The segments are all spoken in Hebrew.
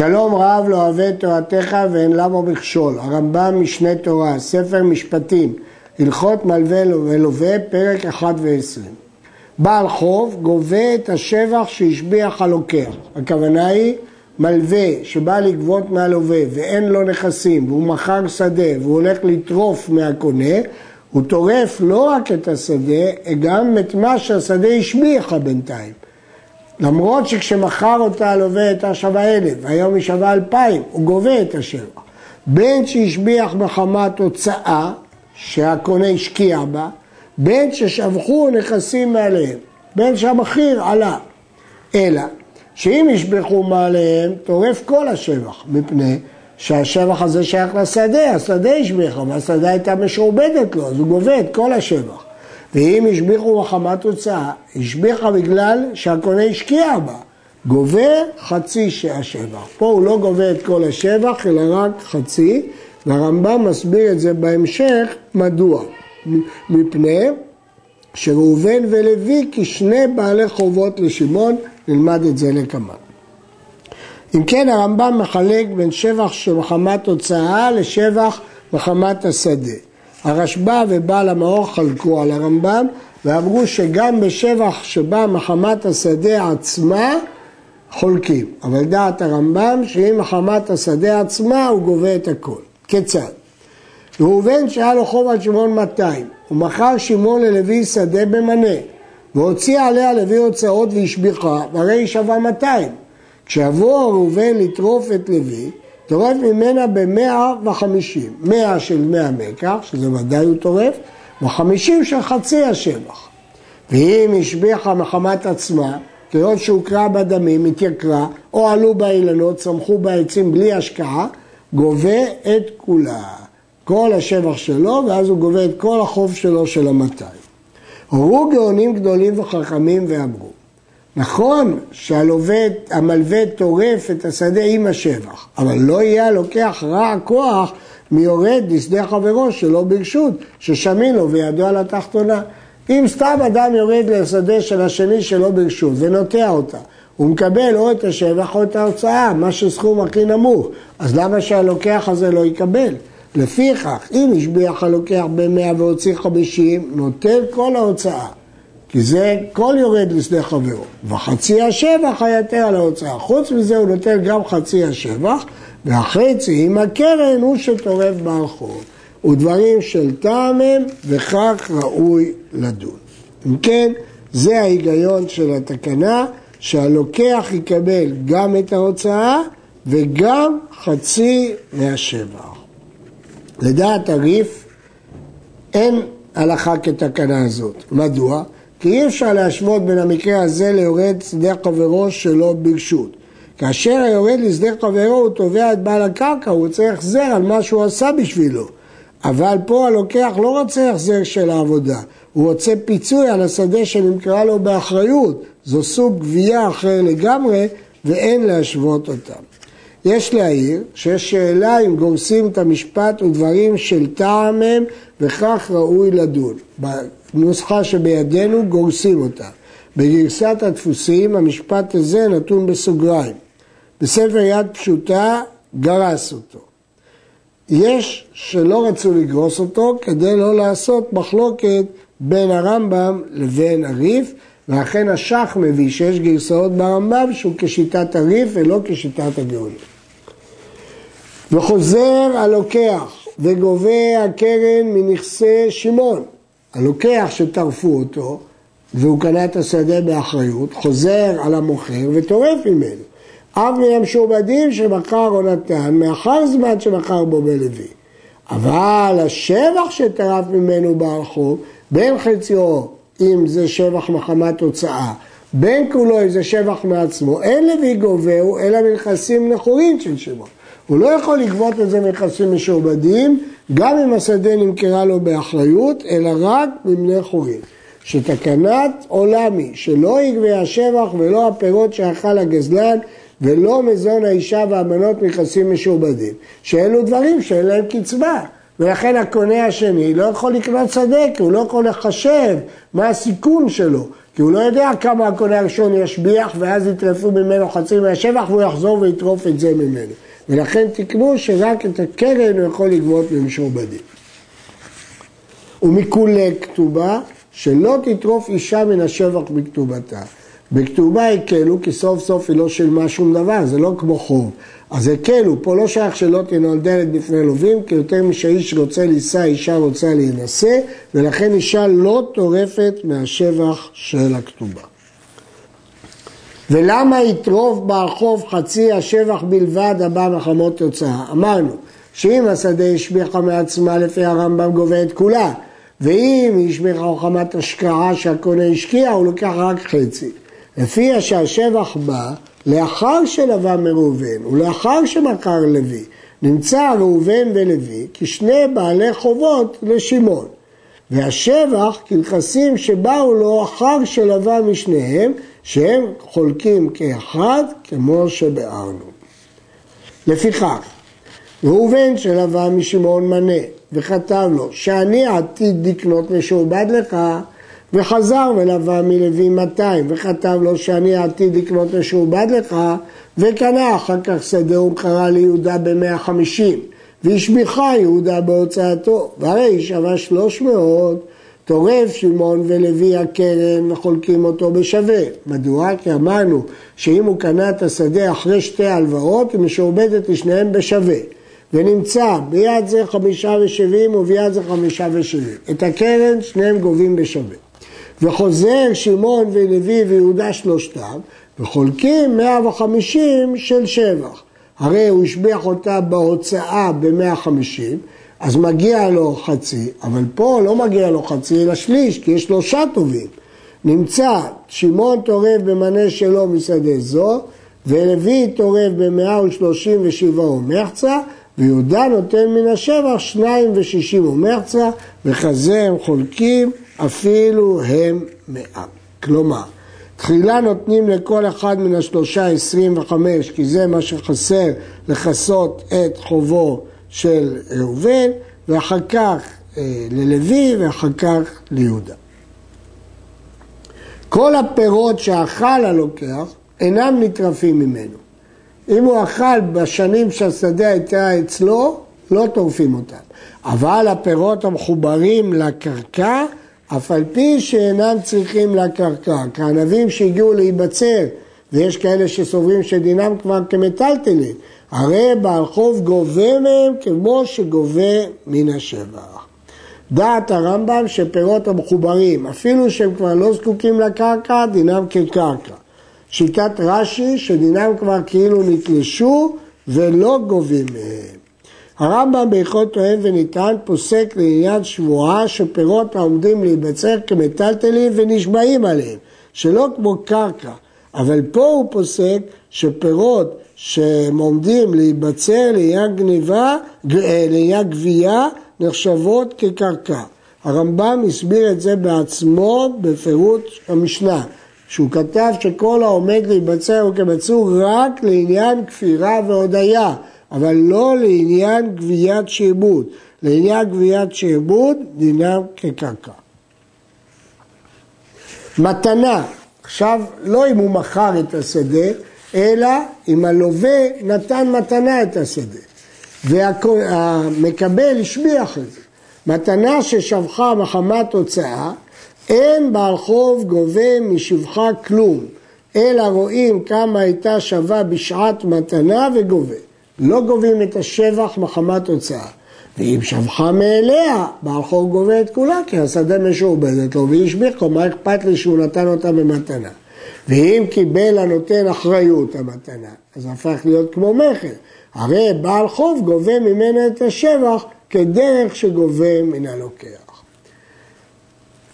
שלום רב לא אוהב תורתך ואין למה מכשול. הרמב"ם משנה תורה, ספר משפטים, הלכות מלווה ולווה, פרק 1 ו-20. בעל חוב גובה את השבח שהשביח הלוקח. הכוונה היא מלווה שבא לגבות מהלווה ואין לו נכסים והוא מכר שדה והוא הולך לטרוף מהקונה, הוא טורף לא רק את השדה, גם את מה שהשדה השביחה בינתיים. למרות שכשמכר אותה הלווה הייתה שווה אלף, והיום היא שווה אלפיים, הוא גובה את השבח. בין שהשביח מחמת הוצאה, שהקונה השקיע בה, בין ששבחו נכסים מעליהם, בין שהמחיר עלה. אלא שאם ישבחו מעליהם, טורף כל השבח, מפני שהשבח הזה שייך לשדה, השדה השביחה, והשדה הייתה משועבדת לו, אז הוא גובה את כל השבח. ואם השביחו מחמת הוצאה, השביחה בגלל שהקונה השקיע בה, גובה חצי השבח. פה הוא לא גובה את כל השבח, אלא רק חצי, והרמב"ם מסביר את זה בהמשך, מדוע? מפני שראובן ולוי כשני בעלי חובות לשמעון, נלמד את זה לקמן. אם כן הרמב"ם מחלק בין שבח של מחמת הוצאה לשבח מחמת השדה. הרשב"א ובעל המאור חלקו על הרמב"ם ואמרו שגם בשבח שבא מחמת השדה עצמה חולקים. אבל דעת הרמב"ם שאם מחמת השדה עצמה הוא גובה את הכל. כיצד? ראובן שהיה לו חוב על שמעון 200, הוא מכר שמעון ללוי שדה במנה והוציא עליה לוי הוצאות והשביחה והרי היא שווה 200. כשיבוא ראובן לטרוף את לוי טורף ממנה במאה וחמישים, מאה של מאה מקח, שזה ודאי הוא טורף, וחמישים של חצי השבח. ואם השביחה מחמת עצמה, כיאות שהוקרא בדמים, התייקרה, או עלו באילנות, צמחו בעצים בלי השקעה, גובה את כולה. כל השבח שלו, ואז הוא גובה את כל החוב שלו של המאתיים. הורו גאונים גדולים וחכמים ואמרו, נכון שהמלווה טורף את השדה עם השבח, אבל לא יהיה הלוקח רע כוח מיורד לשדה חברו שלא ברשות, ששמין לו וידו על התחתונה. אם סתם אדם יורד לשדה של השני שלא ברשות ונוטע אותה, הוא מקבל או את השבח או את ההוצאה, מה שסכום הכי נמוך, אז למה שהלוקח הזה לא יקבל? לפיכך, אם השביח הלוקח במאה והוציא חמישים, נוטל כל ההוצאה. כי זה כל יורד לשדה חברו, וחצי השבח היתר על ההוצאה. חוץ מזה הוא נותן גם חצי השבח, והחצי עם הקרן הוא שטורף ברחוב. ודברים של טעם הם, וכך ראוי לדון. אם כן, זה ההיגיון של התקנה, שהלוקח יקבל גם את ההוצאה וגם חצי מהשבח. לדעת הריף, אין הלכה כתקנה הזאת. מדוע? כי אי אפשר להשוות בין המקרה הזה ליורד שדה חברו שלא ברשות. כאשר היורד לשדה חברו הוא תובע את בעל הקרקע, הוא רוצה החזר על מה שהוא עשה בשבילו. אבל פה הלוקח לא רוצה החזר של העבודה, הוא רוצה פיצוי על השדה שנמכרה לו באחריות. זו סוג גבייה אחר לגמרי ואין להשוות אותם. יש להעיר שיש שאלה אם גורסים את המשפט ודברים של טעם הם וכך ראוי לדון. בנוסחה שבידינו גורסים אותה. בגרסת הדפוסים המשפט הזה נתון בסוגריים. בספר יד פשוטה גרס אותו. יש שלא רצו לגרוס אותו כדי לא לעשות מחלוקת בין הרמב"ם לבין הריף, ואכן השח מביא שיש גרסאות ברמב"ם שהוא כשיטת הריף ולא כשיטת הגאונים. וחוזר הלוקח וגובה הקרן מנכסי שמעון. הלוקח שטרפו אותו והוא קנה את השדה באחריות, חוזר על המוכר וטורף ממנו. אף מן המשועבדים שמכר או נתן מאחר זמן שמכר בו בלוי. אבל השבח שטרף ממנו בעל חוב, בין חציו אם זה שבח מחמת הוצאה, בין כולו אם זה שבח מעצמו, אין לוי גובהו אלא מנכסים נכורים של שמעון. הוא לא יכול לגבות את זה מנכסים משועבדים, גם אם השדה נמכרה לו באחריות, אלא רק מבני חורין. שתקנת עולמי, שלא יגבה השבח ולא הפירות שאכל הגזלן, ולא מזון האישה והבנות נכסים משועבדים. שאלו דברים שאין להם קצבה. ולכן הקונה השני לא יכול לקנות שדה, כי הוא לא יכול לחשב מה הסיכון שלו. כי הוא לא יודע כמה הקונה הראשון ישביח ואז יטרפו ממנו חצי מהשבח והוא יחזור ויטרוף את זה ממנו. ולכן תקנו שרק את הקרן הוא יכול לגבות ממשועבדים. ומכולי כתובה, שלא תטרוף אישה מן השבח בכתובתה. בכתובה הקלו, כי סוף סוף היא לא שילמה שום דבר, זה לא כמו חוב. אז הקלו, פה לא שייך שלא תנולדלת בפני לווים, כי יותר משאיש רוצה לישא, אישה רוצה להינשא, ולכן אישה לא טורפת מהשבח של הכתובה. ולמה יטרוף ברחוב חצי השבח בלבד הבא מחמות תוצאה? אמרנו שאם השדה השביחה מעצמה לפי הרמב"ם גובה את כולה, ואם היא השביחה חמת השקעה שהקונה השקיע, הוא לוקח רק חצי. לפי שהשבח בא לאחר שלווה מראובן ולאחר שמכר לוי, נמצא ראובן ולוי כשני בעלי חובות לשמעון. והשבח כנכסים שבאו לו אחר שלווה משניהם, שהם חולקים כאחד, כמו שביארנו. לפיכך, ראובן שלווה משמעון מנה, וכתב לו, שאני עתיד לקנות משועבד לך, וחזר ולווה מלוי 200, וכתב לו שאני עתיד לקנות משועבד לך, וקנה אחר כך שדה ומכרה ליהודה ב-150, והשביחה יהודה בהוצאתו, והרי היא שווה 300, טורף שמעון ולוי הקרן וחולקים אותו בשווה. מדוע? כי אמרנו שאם הוא קנה את השדה אחרי שתי הלוואות, היא משועבדת לשניהם בשווה. ונמצא ביד זה חמישה ושבעים וביד זה חמישה ושבעים. את הקרן שניהם גובים בשווה. וחוזר שמעון ולוי ויהודה שלושתם, וחולקים 150 של שבח. הרי הוא השביח אותה בהוצאה ב-150, אז מגיע לו חצי, אבל פה לא מגיע לו חצי אלא שליש, כי יש שלושה טובים. נמצא שמעון טורף במנה שלו משדה זו, ולוי טורף ב-137 ומחצה, ויהודה נותן מן השבח שניים ושישים ומחצה, וכזה הם חולקים אפילו הם מאה. כלומר, תחילה נותנים לכל אחד מן השלושה עשרים וחמש, כי זה מה שחסר לכסות את חובו של ראובן, ואחר כך אה, ללוי ואחר כך ליהודה. כל הפירות שאכל הלוקח אינם נטרפים ממנו. אם הוא אכל בשנים שהשדה הייתה אצלו, לא טורפים אותם. אבל הפירות המחוברים לקרקע, אף על פי שאינם צריכים לקרקע, כענבים שהגיעו להיבצר, ויש כאלה שסוברים שדינם כבר כמטלטלים, הרי בעל חוב גובה מהם כמו שגובה מן השבח. דעת הרמב"ם שפירות המחוברים, אפילו שהם כבר לא זקוקים לקרקע, דינם כקרקע. שיטת רש"י, שדינם כבר כאילו נתלשו ולא גובים מהם. הרמב"ם בהלכות אוהב וניתן פוסק לעניין שבועה שפירות העומדים להיבצר כמטלטלים ונשבעים עליהם, שלא כמו קרקע, אבל פה הוא פוסק שפירות שהם עומדים להיבצר לעניין גניבה, אה, לעניין גבייה, נחשבות כקרקע. הרמב"ם הסביר את זה בעצמו בפירוט המשנה, שהוא כתב שכל העומד להיבצר הוא כמצור רק לעניין כפירה והודיה, אבל לא לעניין גביית שעבוד. לעניין גביית שעבוד דינם כקרקע. מתנה, עכשיו לא אם הוא מכר את השדה, אלא אם הלווה נתן מתנה את השדה, והמקבל השביח את זה. מתנה ששבחה מחמת הוצאה, אין בעל חוב גובה משבחה כלום, אלא רואים כמה הייתה שווה בשעת מתנה וגובה. לא גובים את השבח מחמת הוצאה. ואם שבחה מאליה, בעל חוב גובה את כולה, כי השדה משועבדת לו והשביח לו, מה אכפת לי שהוא נתן אותה במתנה? ואם קיבל הנותן אחריות המתנה, אז הפך להיות כמו מכר. הרי בעל חוב גובה ממנו את השבח כדרך שגובה מן הלוקח.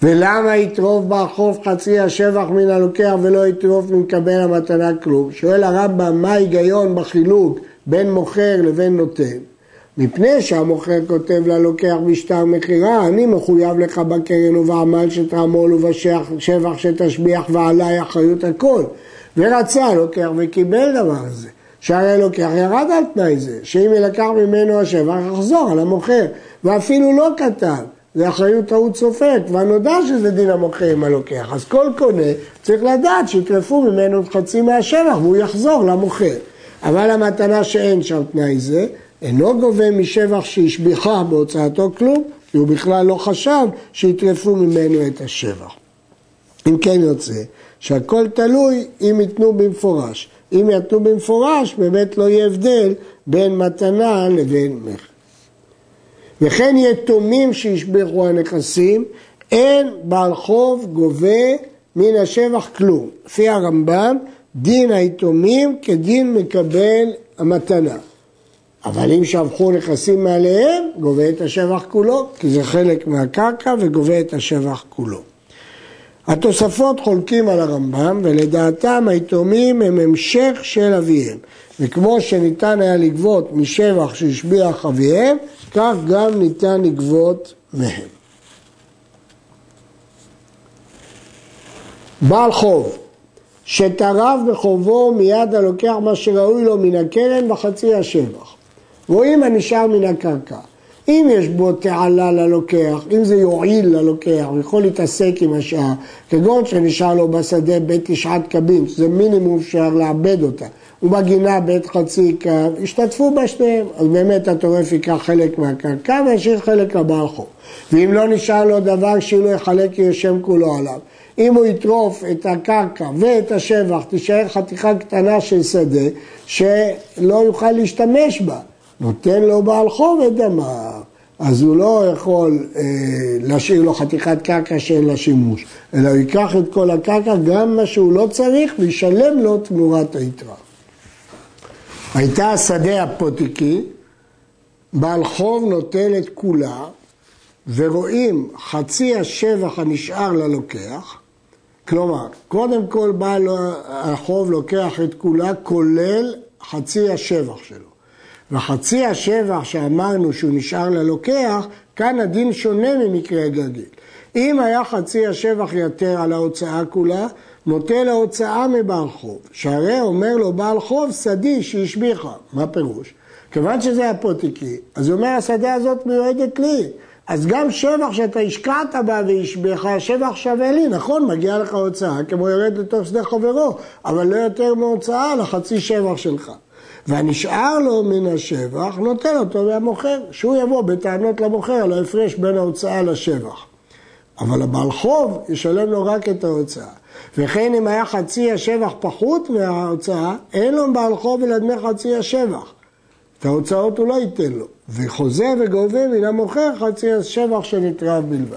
ולמה יטרוף בעל חוב חצי השבח מן הלוקח ולא יטרוף ממקבל המתנה כלום? שואל הרמב"ם, מה ההיגיון בחילוק בין מוכר לבין נותן? מפני שהמוכר כותב ללוקח בשטר מכירה, אני מחויב לך בקרן ובעמל שתעמול ובשבח שתשביח ועליי אחריות הכל. ורצה לוקח וקיבל דבר הזה. שהרי לוקח ירד על תנאי זה, שאם ילקח ממנו השבח יחזור על המוכר, ואפילו לא כתב, זה אחריות טעות סופר, כבר נודע שזה דין המוכר עם הלוקח. אז כל קונה צריך לדעת שיטרפו ממנו חצי מהשבח והוא יחזור למוכר. אבל המתנה שאין שם תנאי זה, אינו גובה משבח שהשביחה בהוצאתו כלום, כי הוא בכלל לא חשב שיטרפו ממנו את השבח. אם כן יוצא שהכל תלוי אם ייתנו במפורש. אם יתנו במפורש, באמת לא יהיה הבדל בין מתנה לבין מכר. וכן יתומים שישבחו הנכסים, אין בעל חוב גובה מן השבח כלום. לפי הרמב"ם, דין היתומים כדין מקבל המתנה. אבל אם שבחו נכסים מעליהם, גובה את השבח כולו, כי זה חלק מהקרקע וגובה את השבח כולו. התוספות חולקים על הרמב"ם, ולדעתם היתומים הם המשך של אביהם. וכמו שניתן היה לגבות משבח שהשביח אביהם, כך גם ניתן לגבות מהם. בעל חוב שטרף בחובו מיד הלוקח מה שראוי לו מן הקרן וחצי השבח. רואים הנשאר מן הקרקע. אם יש בו תעלה ללוקח, אם זה יועיל ללוקח, הוא יכול להתעסק עם השאר, כגון שנשאר לו בשדה בית תשעת קבין, שזה מינימום אפשר לעבד אותה, ובגינה בית חצי קו, השתתפו בה שניהם, אז באמת הטורף ייקח חלק מהקרקע וישאיר חלק לבעל חוב. ואם לא נשאר לו דבר שהוא לא יחלק כי ישם כולו עליו, אם הוא יטרוף את הקרקע ואת השבח, תישאר חתיכה קטנה של שדה שלא יוכל להשתמש בה. נותן לו בעל חוב את דמה, אז הוא לא יכול אה, להשאיר לו חתיכת קרקע שאין לה שימוש, אלא הוא ייקח את כל הקרקע, גם מה שהוא לא צריך, וישלם לו תמורת היתרה. הייתה השדה הפותיקי, בעל חוב נוטל את כולה, ורואים חצי השבח הנשאר ללוקח, כלומר, קודם כל בעל החוב לוקח את כולה, כולל חצי השבח שלו. וחצי השבח שאמרנו שהוא נשאר ללוקח, כאן הדין שונה ממקרה גגיל. אם היה חצי השבח יתר על ההוצאה כולה, נוטל ההוצאה מבעל חוב, שהרי אומר לו בעל חוב שדי שהשביחה. מה פירוש? כיוון שזה הפותיקי, אז הוא אומר השדה הזאת מיועדת לי. אז גם שבח שאתה השקעת בה והשביחה, שבח שווה לי, נכון, מגיע לך הוצאה כמו יורד לתוך שדה חברו, אבל לא יותר מהוצאה לחצי שבח שלך. והנשאר לו מן השבח, נותן אותו מהמוכר, שהוא יבוא בטענות למוכר על ההפרש בין ההוצאה לשבח. אבל הבעל חוב ישלם לו רק את ההוצאה. וכן אם היה חצי השבח פחות מההוצאה, אין לו בעל חוב אלא דמי חצי השבח. את ההוצאות הוא לא ייתן לו, וחוזה וגובה מן המוכר חצי השבח שנתרב בלבד.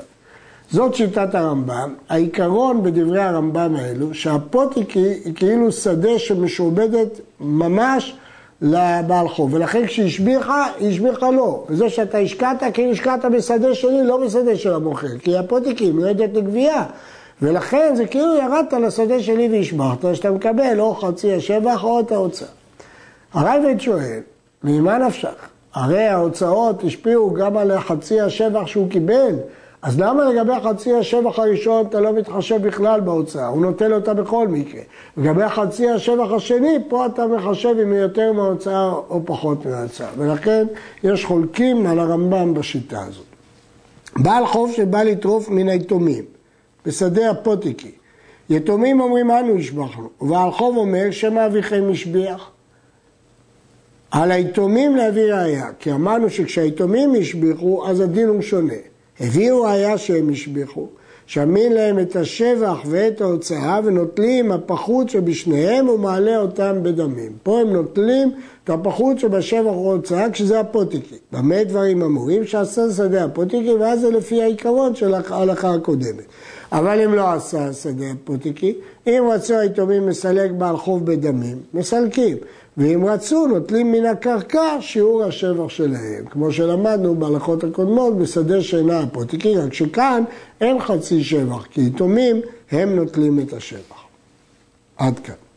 זאת שיטת הרמב"ם. העיקרון בדברי הרמב"ם האלו, שהפותיקי היא כאילו שדה שמשועבדת ממש לבעל חוב, ולכן כשהשביחה, השביחה לו. וזה שאתה השקעת, כאילו השקעת בשדה שלי, לא בשדה של המוכר, כי הפותיקים מיועדת לגבייה. ולכן זה כאילו ירדת לשדה שלי והשבחת, שאתה מקבל או חצי השבח או את ההוצאה. הרייבד שואל, ממה נפשך? הרי ההוצאות השפיעו גם על חצי השבח שהוא קיבל, אז למה לגבי חצי השבח הראשון אתה לא מתחשב בכלל בהוצאה? הוא נוטל אותה בכל מקרה. לגבי חצי השבח השני, פה אתה מחשב אם היא יותר מההוצאה או פחות מההוצאה. ולכן יש חולקים על הרמב"ם בשיטה הזאת. בעל חוב שבא לטרוף מן היתומים, בשדה הפותיקי. יתומים אומרים אנו השבחנו, ובעל חוב אומר שמא אביכם השביח. על היתומים להביא ראייה, כי אמרנו שכשהיתומים השביחו אז הדין הוא שונה. הביאו ראיה שהם השביחו, שמין להם את השבח ואת ההוצאה ונוטלים הפחות שבשניהם ומעלה אותם בדמים. פה הם נוטלים את הפחות שבשבח ההוצאה כשזה הפותיקי. במה דברים אמורים? שעשה שדה הפותיקי ואז זה לפי העיקרון של ההלכה הקודמת. אבל אם לא עשה שדה הפותיקי, אם רצו היתומים לסלק בעל חוב בדמים, מסלקים. ואם רצו, נוטלים מן הקרקע שיעור השבח שלהם, כמו שלמדנו בהלכות הקודמות בשדה שאינה הפותיקי, רק שכאן אין חצי שבח, כי יתומים הם נוטלים את השבח. עד כאן.